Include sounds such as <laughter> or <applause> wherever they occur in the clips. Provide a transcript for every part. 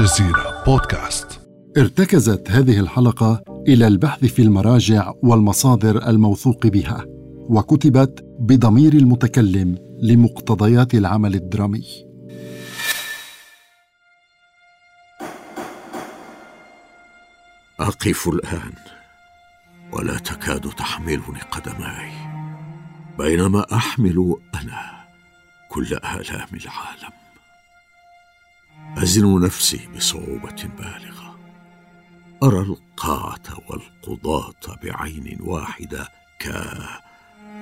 الجزيرة بودكاست. ارتكزت هذه الحلقة إلى البحث في المراجع والمصادر الموثوق بها وكتبت بضمير المتكلم لمقتضيات العمل الدرامي. أقف الآن ولا تكاد تحملني قدماي بينما أحمل أنا كل آلام العالم. أزن نفسي بصعوبة بالغة. أرى القاعة والقضاة بعين واحدة ك...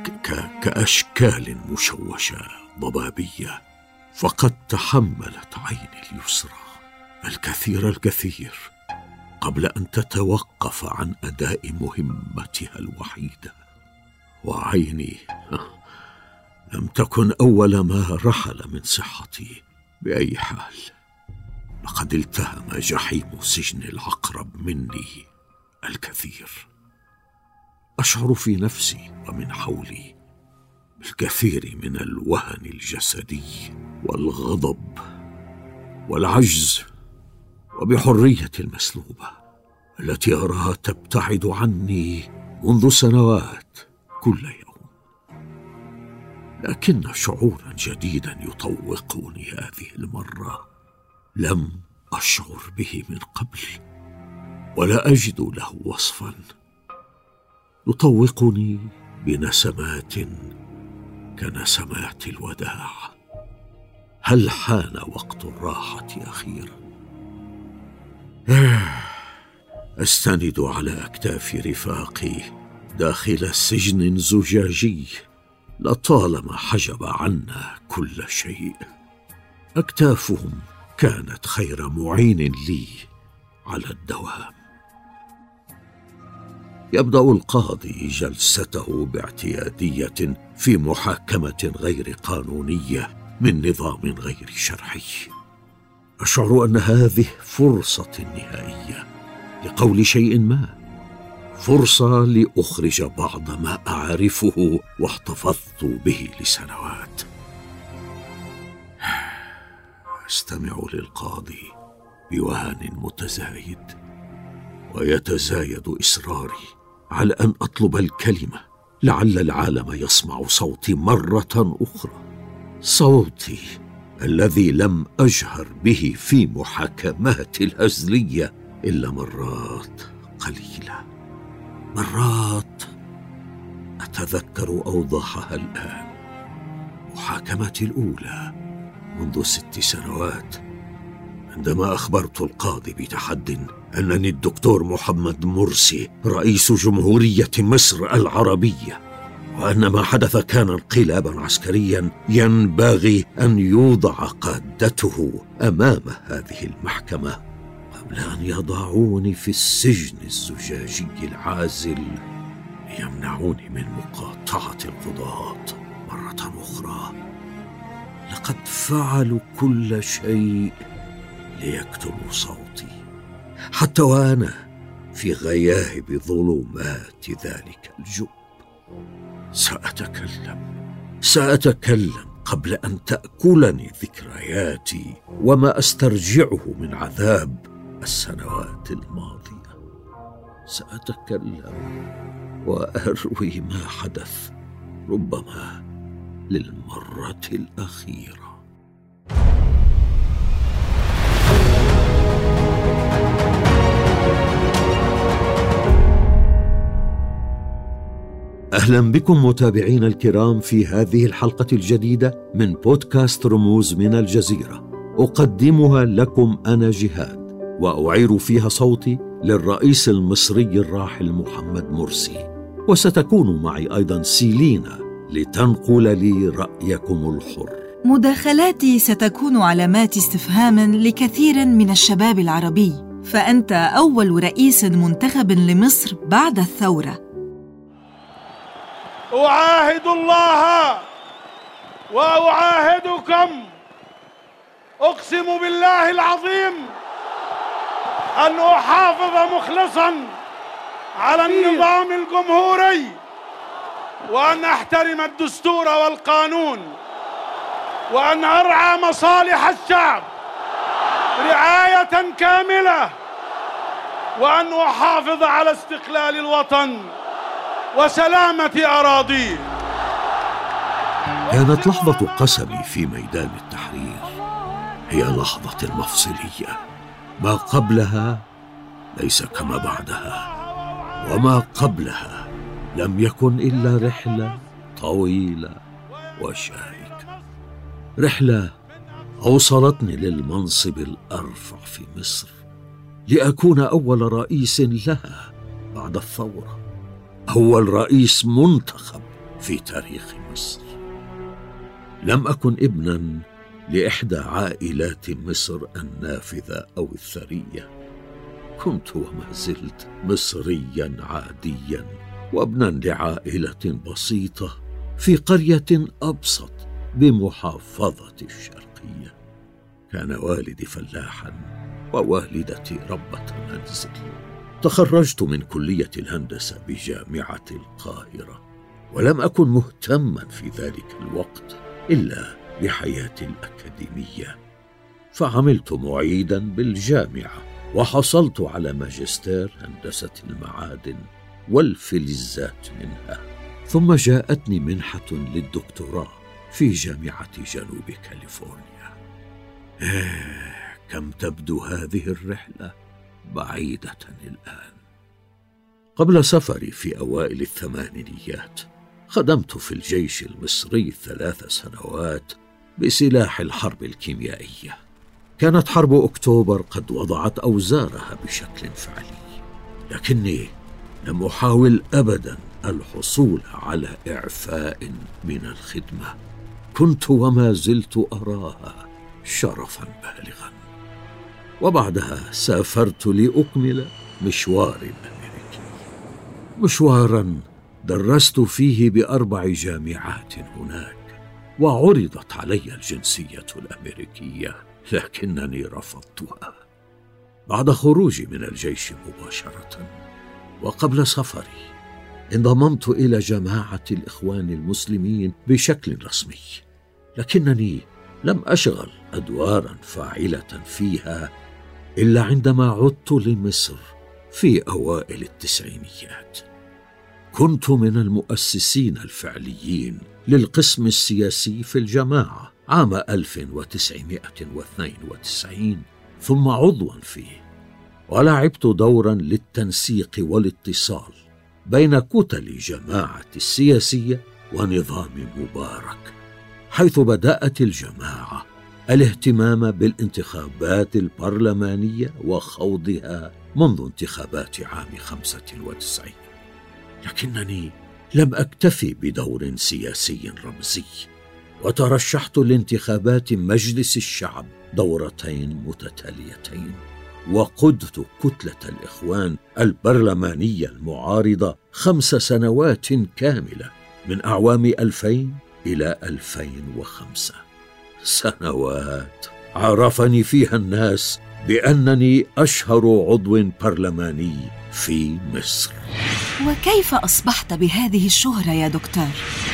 ك... كأشكال مشوشة ضبابية فقد تحملت عيني اليسرى. الكثير الكثير قبل أن تتوقف عن أداء مهمتها الوحيدة وعيني <laughs> لم تكن أول ما رحل من صحتي بأي حال. لقد التهم جحيم سجن العقرب مني الكثير. أشعر في نفسي ومن حولي بالكثير من الوهن الجسدي والغضب والعجز وبحرية المسلوبة التي أراها تبتعد عني منذ سنوات كل يوم. لكن شعورا جديدا يطوقني هذه المرة. لم أشعر به من قبل ولا أجد له وصفا. يطوقني بنسمات كنسمات الوداع. هل حان وقت الراحة أخيرا أستند على أكتاف رفاقي داخل سجن زجاجي لطالما حجب عنا كل شيء. أكتافهم كانت خير معين لي على الدوام. يبدأ القاضي جلسته باعتيادية في محاكمة غير قانونية من نظام غير شرعي. أشعر أن هذه فرصة نهائية لقول شيء ما. فرصة لأخرج بعض ما أعرفه واحتفظت به لسنوات. استمع للقاضي بوهن متزايد ويتزايد إصراري على أن أطلب الكلمة لعل العالم يسمع صوتي مرة أخرى. صوتي الذي لم أجهر به في محاكمات الهزلية إلا مرات قليلة. مرات أتذكر أوضاحها الآن. محاكمتي الأولى منذ ست سنوات عندما أخبرت القاضي بتحد أنني الدكتور محمد مرسي رئيس جمهورية مصر العربية وأن ما حدث كان انقلابا عسكريا ينبغي أن يوضع قادته أمام هذه المحكمة قبل أن يضعوني في السجن الزجاجي العازل ليمنعوني من مقاطعة القضاة مرة أخرى. لقد فعلوا كل شيء ليكتموا صوتي. حتى وأنا في غياهب ظلمات ذلك الجب. سأتكلم سأتكلم قبل أن تأكلني ذكرياتي وما أسترجعه من عذاب السنوات الماضية. سأتكلم وأروي ما حدث. ربما للمرة الأخيرة. أهلا بكم متابعينا الكرام في هذه الحلقة الجديدة من بودكاست رموز من الجزيرة. أقدمها لكم أنا جهاد وأعير فيها صوتي للرئيس المصري الراحل محمد مرسي. وستكون معي أيضا سيلينا لتنقل لي رأيكم الحر. مداخلاتي ستكون علامات استفهام لكثير من الشباب العربي فأنت أول رئيس منتخب لمصر بعد الثورة. أعاهد الله وأعاهدكم. أقسم بالله العظيم أن أحافظ مخلصا على النظام الجمهوري. وأن أحترم الدستور والقانون وأن أرعى مصالح الشعب رعاية كاملة وأن أحافظ على استقلال الوطن وسلامة أراضيه. كانت لحظة قسمي في ميدان التحرير. هي لحظة المفصليه ما قبلها ليس كما بعدها. وما قبلها لم يكن إلا رحلة طويلة وشائكة. رحلة أوصلتني للمنصب الأرفع في مصر لأكون أول رئيس لها بعد الثورة. أول رئيس منتخب في تاريخ مصر. لم أكن ابنا لإحدى عائلات مصر النافذة أو الثرية. كنت وما زلت مصريا عاديا. وابنا لعائلة بسيطة في قرية أبسط بمحافظة الشرقية. كان والدي فلاحا ووالدتي ربة منزل. تخرجت من كلية الهندسة بجامعة القاهرة ولم أكن مهتما في ذلك الوقت إلا بحياتي الأكاديمية. فعملت معيدا بالجامعة وحصلت على ماجستير هندسة المعادن. والفلزات منها. ثم جاءتني منحة للدكتوراه في جامعة جنوب كاليفورنيا. آه كم تبدو هذه الرحلة بعيدة الآن. قبل سفري في أوائل الثمانينيات خدمت في الجيش المصري ثلاث سنوات بسلاح الحرب الكيميائية. كانت حرب أكتوبر قد وضعت أوزارها بشكل فعلي. لكني لم احاول ابدا الحصول على إعفاء من الخدمة. كنت وما زلت أراها شرفا بالغا. وبعدها سافرت لأكمل مشوار امريكي مشوارا درست فيه بأربع جامعات هناك وعرضت علي الجنسية الأمريكية لكنني رفضتها. بعد خروجي من الجيش مباشرة وقبل سفري انضممت إلى جماعة الإخوان المسلمين بشكل رسمي لكنني لم أشغل أدوارا فاعلة فيها إلا عندما عدت لمصر في أوائل التسعينيات. كنت من المؤسسين الفعليين للقسم السياسي في الجماعة عام 1992 ثم عضوا فيه. ولعبت دورا للتنسيق والاتصال بين كتل جماعة السياسية ونظام مبارك حيث بدأت الجماعة الاهتمام بالانتخابات البرلمانية وخوضها منذ انتخابات عام 95 لكنني لم أكتفي بدور سياسي رمزي وترشحت لانتخابات مجلس الشعب دورتين متتاليتين. وقدت كتلة الإخوان البرلمانية المعارضة خمس سنوات كاملة من أعوام 2000 إلى 2005 سنوات عرفني فيها الناس بأنني أشهر عضو برلماني في مصر. وكيف أصبحت بهذه الشهرة يا دكتور؟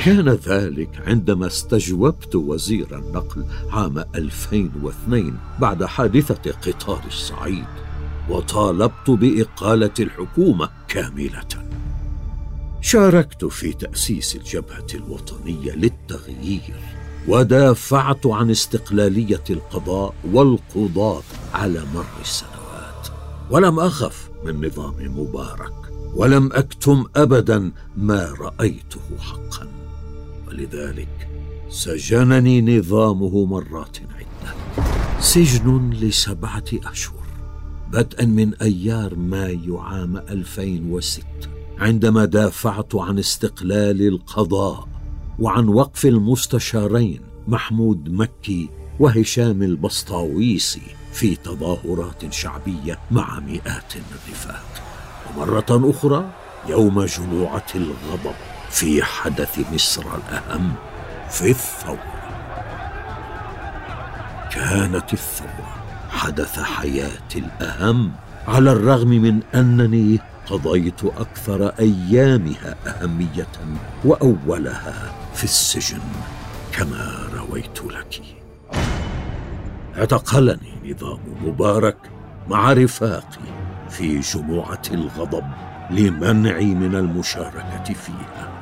كان ذلك عندما استجوبت وزير النقل عام 2002 بعد حادثة قطار الصعيد وطالبت بإقالة الحكومة كاملة. شاركت في تأسيس الجبهة الوطنية للتغيير ودافعت عن استقلالية القضاء والقضاة على مر السنوات ولم أخف من نظام مبارك ولم أكتم ابدا ما رأيته حقا. ولذلك سجنني نظامه مرات عدة. سجن لسبعة أشهر بدءا من أيار مايو عام 2006 عندما دافعت عن استقلال القضاء وعن وقف المستشارين محمود مكي وهشام البسطاويسي في تظاهرات شعبية مع مئات الرفات ومرة أخرى يوم جموعة الغضب في حدث مصر الأهم في الثورة. كانت الثورة حدث حياتي الأهم على الرغم من أنني قضيت أكثر أيامها أهمية وأولها في السجن كما رويت لك. اعتقلني. نظام مبارك مع رفاقي في جموعه الغضب لمنعي من المشاركة فيها.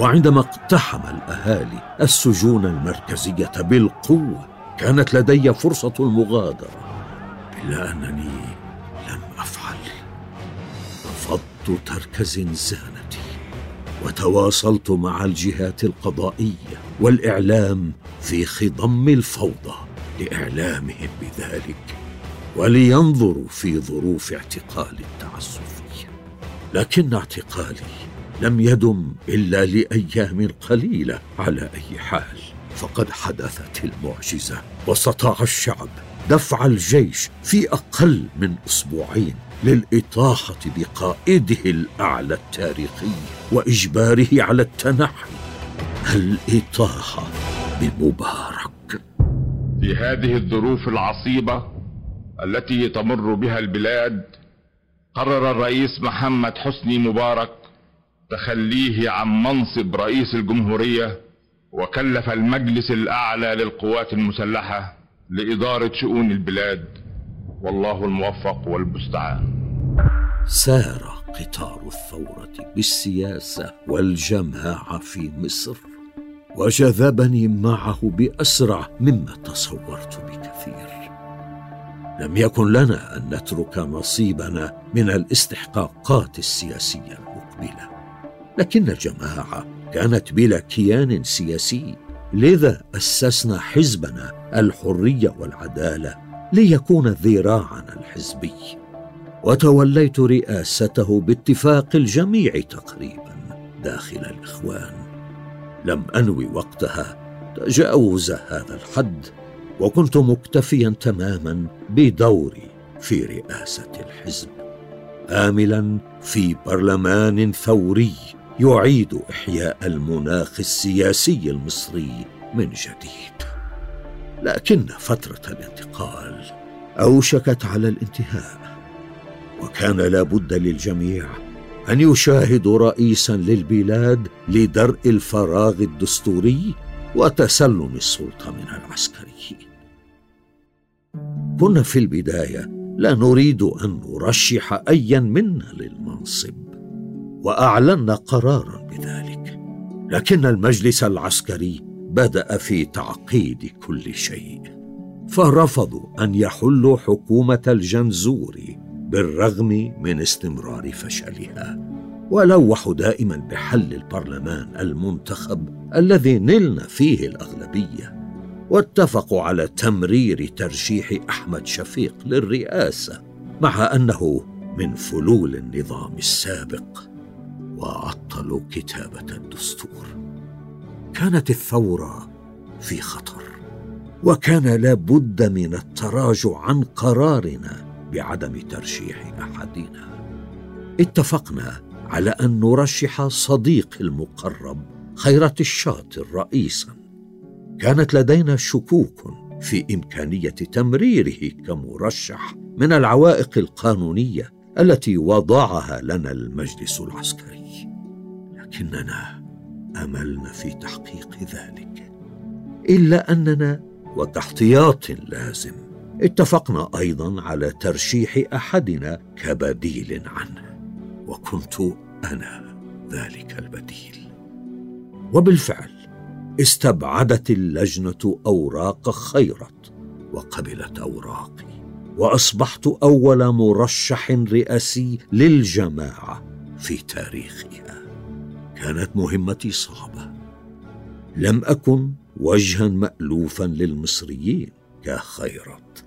وعندما اقتحم الأهالي السجون المركزية بالقوة كانت لدي فرصة المغادرة. الا أنني لم أفعل. رفضت ترك زنزانتي. وتواصلت مع الجهات القضائية والإعلام في خضم الفوضى. لإعلامهم بذلك ولينظروا في ظروف اعتقال التعسفي لكن اعتقالي لم يدم إلا لأيام قليلة على أي حال. فقد حدثت المعجزة. واستطاع الشعب دفع الجيش في أقل من أسبوعين للإطاحة بقائده الأعلى التاريخي وإجباره على التنحي. الإطاحة بمبارك. في هذه الظروف العصيبة التي تمر بها البلاد قرر الرئيس محمد حسني مبارك تخليه عن منصب رئيس الجمهورية وكلف المجلس الأعلى للقوات المسلحة لإدارة شؤون البلاد. والله الموفق والمستعان. سار قطار الثورة بالسياسة والجماعة في مصر. وجذبني معه بأسرع مما تصورت بكثير. لم يكن لنا أن نترك نصيبنا من الاستحقاقات السياسية المقبلة. لكن الجماعة كانت بلا كيان سياسي. لذا أسسنا حزبنا الحرية والعدالة ليكون ذراعنا الحزبي. وتوليت رئاسته باتفاق الجميع تقريبا داخل الإخوان. لم انوي وقتها. تجاوز هذا الحد وكنت مكتفيا تماما بدوري في رئاسة الحزب. املا في برلمان ثوري يعيد إحياء المناخ السياسي المصري من جديد. لكن فترة الانتقال أوشكت على الانتهاء وكان لابد للجميع أن يشاهدوا رئيسا للبلاد لدرء الفراغ الدستوري وتسلم السلطة من العسكريين كنا في البداية لا نريد أن نرشح ايا منا للمنصب واعلنا قرارا بذلك. لكن المجلس العسكري بدأ في تعقيد كل شيء فرفضوا أن يحلوا حكومة الجنزوري بالرغم من استمرار فشلها. ولوحوا دائما بحل البرلمان المنتخب الذي نلنا فيه الأغلبية. واتفقوا على تمرير ترشيح أحمد شفيق للرئاسة مع أنه من فلول النظام السابق. وعطلوا كتابة الدستور. كانت الثورة في خطر. وكان لابد من التراجع عن قرارنا. بعدم ترشيح أحدنا. اتفقنا على أن نرشح صديقي المقرب خيرت الشاطر رئيسا. كانت لدينا شكوك في إمكانية تمريره كمرشح من العوائق القانونية التي وضعها لنا المجلس العسكري. لكننا أملنا في تحقيق ذلك إلا أننا وكاحتياط لازم. اتفقنا أيضا على ترشيح أحدنا كبديل عنه. وكنت أنا ذلك البديل. وبالفعل استبعدت اللجنة أوراق خيرت وقبلت أوراقي وأصبحت أول مرشح رئاسي للجماعة في تاريخها. كانت مهمتي صعبة. لم أكن وجها مالوفا للمصريين كخيرت.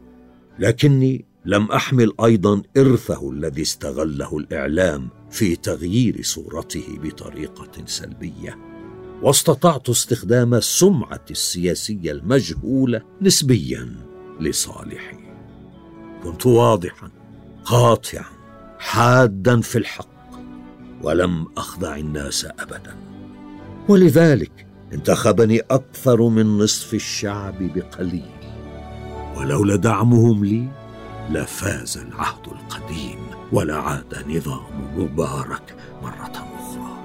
لكني لم أحمل أيضا إرثه الذي استغله الإعلام في تغيير صورته بطريقة سلبية. واستطعت استخدام السمعة السياسية المجهولة نسبيا لصالحي. كنت واضحا قاطعا حادا في الحق ولم اخدع الناس ابدا. ولذلك انتخبني أكثر من نصف الشعب بقليل. ولولا دعمهم لي لفاز العهد القديم ولعاد نظام مبارك مرة أخرى.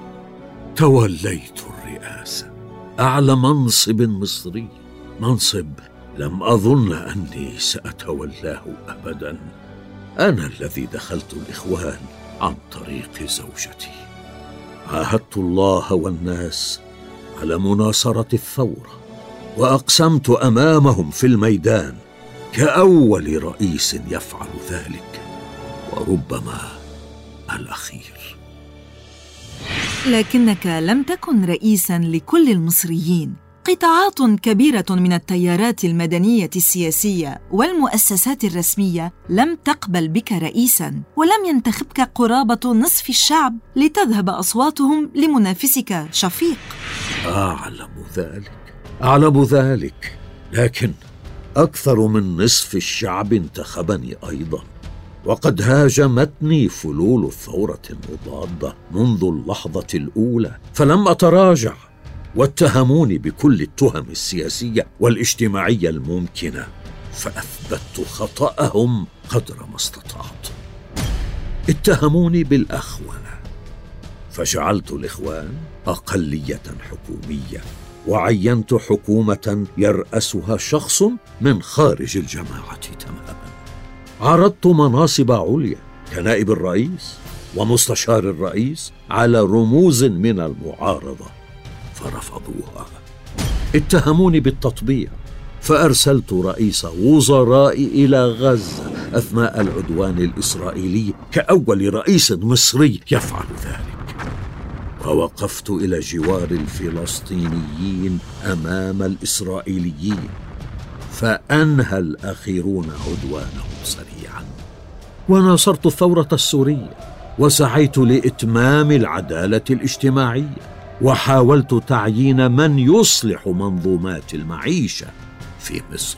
توليت الرئاسه أعلى منصب مصري. منصب لم أظن أني سأتولاه ابدا. أنا الذي دخلت الإخوان عن طريق زوجتي. عاهدت الله والناس على مناصرة الثورة وأقسمت أمامهم في الميدان. كأول رئيس يفعل ذلك وربما الأخير. لكنك لم تكن رئيسا لكل المصريين. قطاعات كبيرة من التيارات المدنية السياسية والمؤسسات الرسمية لم تقبل بك رئيسا ولم ينتخبك قرابة نصف الشعب لتذهب أصواتهم لمنافسك. شفيق. أعلم ذلك أعلم ذلك لكن أكثر من نصف الشعب انتخبني أيضا وقد هاجمتني فلول الثوره المضاده منذ اللحظة الأولى فلم أتراجع واتهموني بكل التهم السياسية والاجتماعية الممكنة فأثبتت خطأهم قدر ما استطعت. اتهموني بالاخونه فجعلت الإخوان أقلية حكومية. وعينت حكومة يرأسها شخص من خارج الجماعة تماما. عرضت مناصب عليا كنائب الرئيس ومستشار الرئيس على رموز من المعارضة فرفضوها. اتهموني بالتطبيع فأرسلت رئيس وزرائي إلى غزة أثناء العدوان الإسرائيلي كأول رئيس مصري يفعل ذلك. ووقفت إلى جوار الفلسطينيين أمام الإسرائيليين فأنهى الأخيرون عدوانهم سريعا. وناصرت الثورة السورية وسعيت لإتمام العدالة الاجتماعية وحاولت تعيين من يصلح منظومات المعيشة في مصر.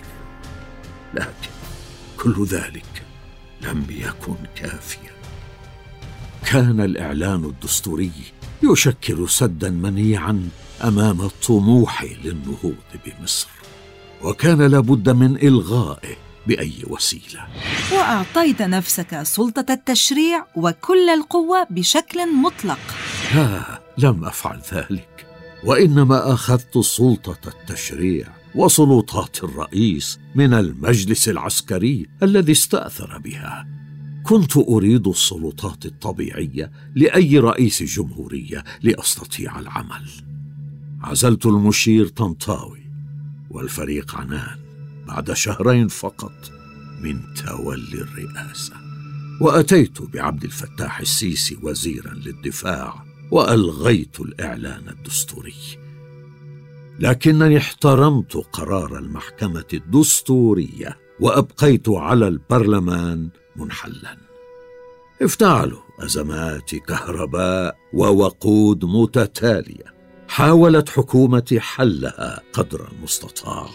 لكن كل ذلك لم يكن كافيا. كان الإعلان الدستوري يشكل سدا منيعا أمام الطموح للنهوض بمصر وكان لابد من الغائه بأي وسيلة. وأعطيت نفسك سلطة التشريع وكل القوة بشكل مطلق. لا لم أفعل ذلك وإنما أخذت سلطة التشريع وسلطات الرئيس من المجلس العسكري الذي استأثر بها. كنت أريد السلطات الطبيعية لأي رئيس جمهورية لأستطيع العمل. عزلت المشير طنطاوي والفريق عنان بعد شهرين فقط من تولي الرئاسة. وأتيت بعبد الفتاح السيسي وزيرا للدفاع وألغيت الإعلان الدستوري. لكنني احترمت قرار المحكمة الدستورية وأبقيت على البرلمان منحلا. افتعلوا أزمات كهرباء ووقود متتالية. حاولت حكومتي حلها قدر المستطاع.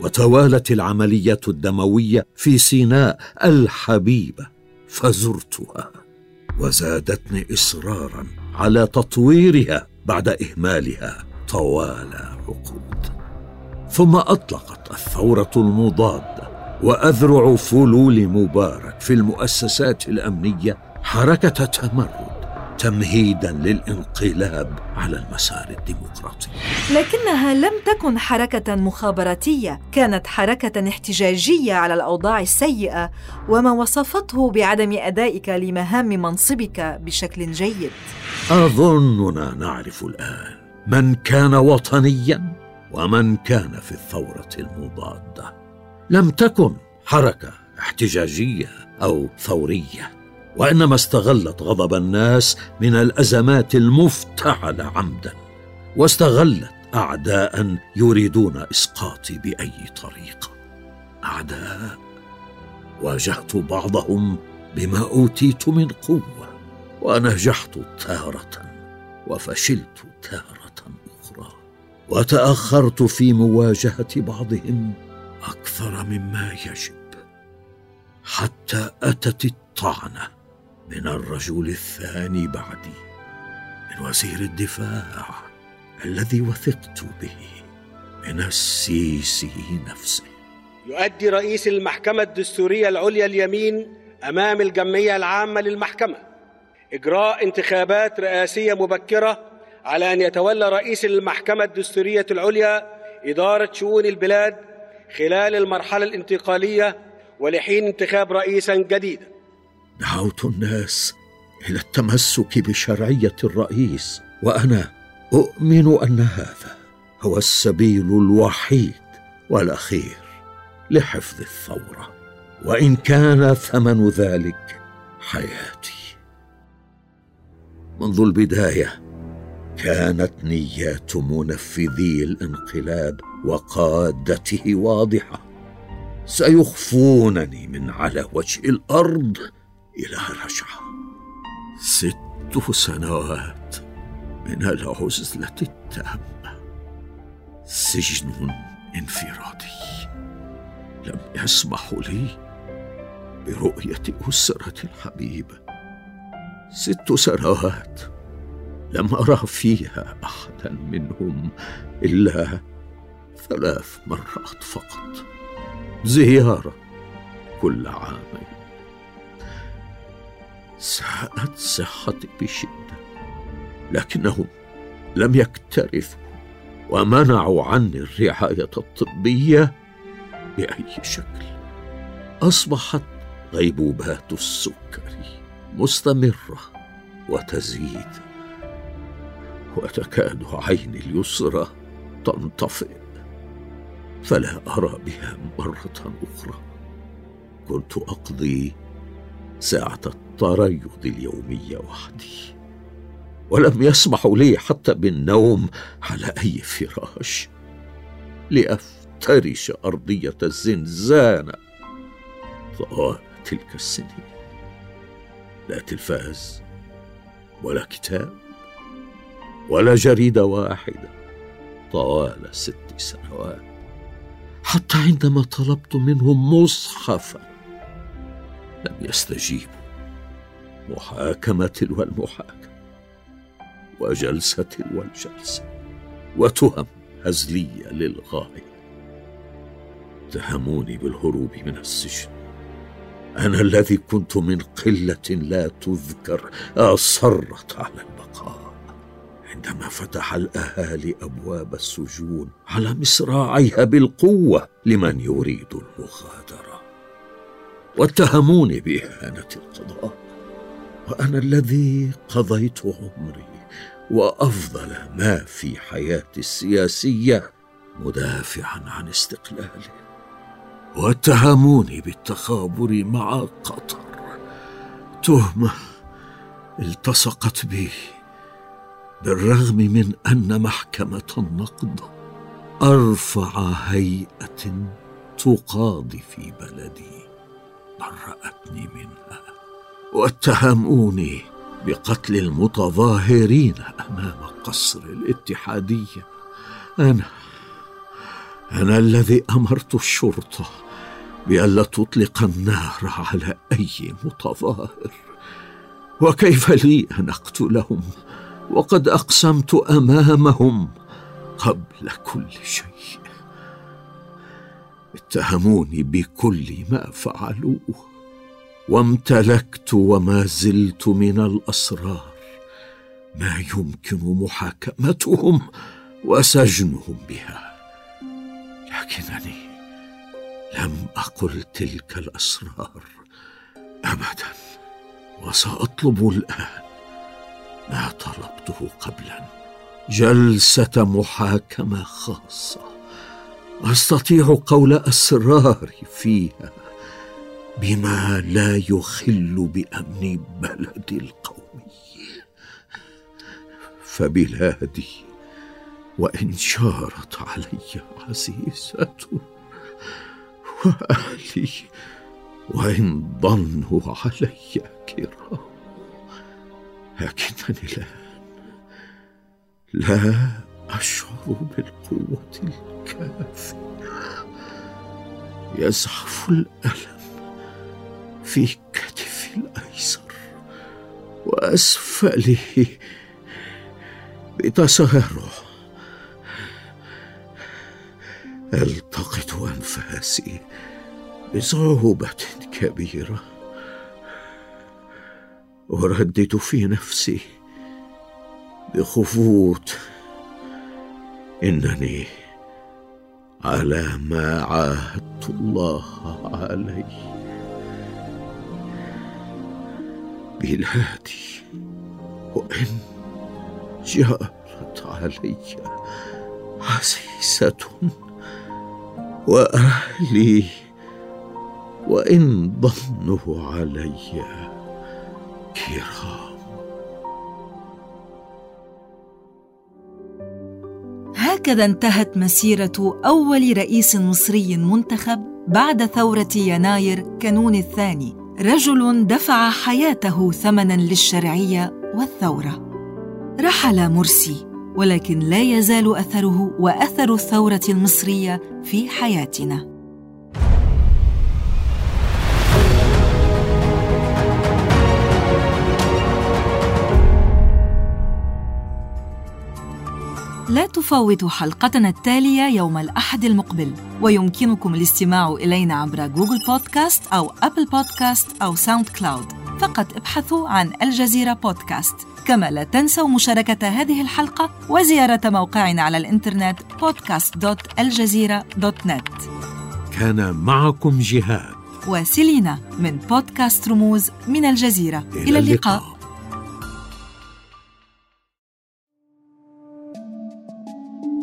وتوالت العملية الدموية في سيناء الحبيبة فزرتها. وزادتني اصرارا على تطويرها بعد إهمالها طوال عقود ثم أطلقت الثورة المضادة وأذرع فلول مبارك في المؤسسات الأمنية حركة تمرد تمهيدا للانقلاب على المسار الديمقراطي. لكنها لم تكن حركة مخابراتية كانت حركة احتجاجية على الأوضاع السيئة وما وصفته بعدم أدائك لمهام منصبك بشكل جيد. أظننا نعرف الآن من كان وطنيا ومن كان في الثورة المضادة. لم تكن حركة احتجاجية أو ثورية وإنما استغلت غضب الناس من الأزمات المفتعلة عمدا واستغلت اعداء يريدون إسقاطي بأي طريقه أعداء واجهت بعضهم بما أوتيت من قوة ونجحت تارة وفشلت تارة أخرى وتأخرت في مواجهة بعضهم أكثر مما يجب. حتى أتت الطعنة من الرجل الثاني بعدي من وزير الدفاع الذي وثقت به من السيسي نفسه. يؤدي رئيس المحكمة الدستورية العليا اليمين أمام الجمعية العامة للمحكمة إجراء انتخابات رئاسية مبكرة على أن يتولى رئيس المحكمة الدستورية العليا إدارة شؤون البلاد خلال المرحلة الانتقالية ولحين انتخاب رئيسا جديدا دعوت الناس إلى التمسك بشرعية الرئيس وأنا أؤمن أن هذا هو السبيل الوحيد والأخير لحفظ الثورة وإن كان ثمن ذلك حياتي. منذ البداية كانت نيات منفذي الانقلاب وقادته واضحة. سيخفونني من على وجه الأرض إلى رجعه ست سنوات من العزلة التامة. سجن انفرادي. لم يسمحوا لي برؤية اسرتي الحبيبه ست سنوات لم أرى فيها أحدا منهم إلا ثلاث مرات فقط. زياره كل عامين. ساءت صحتي بشدة لكنهم لم يكترثوا ومنعوا عني الرعاية الطبية بأي شكل. أصبحت غيبوبات السكري مستمرة وتزيد وتكاد عيني اليسرى تنطفئ. فلا أرى بها مرة أخرى. كنت أقضي ساعة التريض اليوميه وحدي ولم يسمحوا لي حتى بالنوم على أي فراش لأفترش أرضية الزنزانة. طوال تلك السنين. لا تلفاز ولا كتاب ولا جريدة واحدة. طوال ست سنوات. حتى عندما طلبت منهم مصحفا لم يستجيبوا. محاكمة تلو المحاكمة وجلسة تلو الجلسة وتهم هزلية للغاية. اتهموني بالهروب من السجن. أنا الذي كنت من قلة لا تذكر آصرت على البقاء عندما فتح الأهالي أبواب السجون على مصراعيها بالقوة لمن يريد المغادره واتهموني بإهانة القضاء وأنا الذي قضيت عمري وأفضل ما في حياتي السياسية مدافعا عن استقلالي. واتهموني بالتخابر مع قطر. تهمة التصقت بي. بالرغم من أن محكمة النقد أرفع هيئة تقاضي في بلدي برأتني منها واتهموني بقتل المتظاهرين أمام قصر الاتحادية. أنا أنا الذي أمرت الشرطة بألا تطلق النار على أي متظاهر وكيف لي أن أقتلهم؟ وقد أقسمت أمامهم قبل كل شيء. اتهموني بكل ما فعلوه وامتلكت وما زلت من الأسرار. ما يمكن محاكمتهم وسجنهم بها. لكنني لم أقل تلك الأسرار ابدا وسأطلب الآن ما طلبته قبلا. جلسة محاكمة خاصة. أستطيع قول أسراري فيها بما لا يخل بأمن بلدي القومي فبلادي وإن شارت علي عزيزة وأهلي وإن ضنوا علي كرام. لكنني الان لا أشعر بالقوة الكافية. يزحف الألم في كتفي الأيسر وأسفله بتسارع ألتقط أنفاسي بصعوبة كبيرة. اردد في نفسي بخفوت إنني على ما عاهدت الله عليه. بلادي وإن جارت علي عزيزة وأهلي وإن ظنوا علي كرام. هكذا انتهت مسيرة أول رئيس مصري منتخب بعد ثورة يناير كانون الثاني. رجل دفع حياته ثمنا للشرعية والثورة. رحل مرسي ولكن لا يزال أثره وأثر الثورة المصرية في حياتنا. لا تفوتوا حلقتنا التالية يوم الأحد المقبل ويمكنكم الاستماع إلينا عبر جوجل بودكاست أو أبل بودكاست أو ساوند كلاود. فقط ابحثوا عن الجزيرة بودكاست. كما لا تنسوا مشاركة هذه الحلقة وزيارة موقعنا على الإنترنت podcast.aljazeera.net كان معكم جهاد. وسيلينا من بودكاست رموز من الجزيرة. إلى, إلى اللقاء, اللقاء.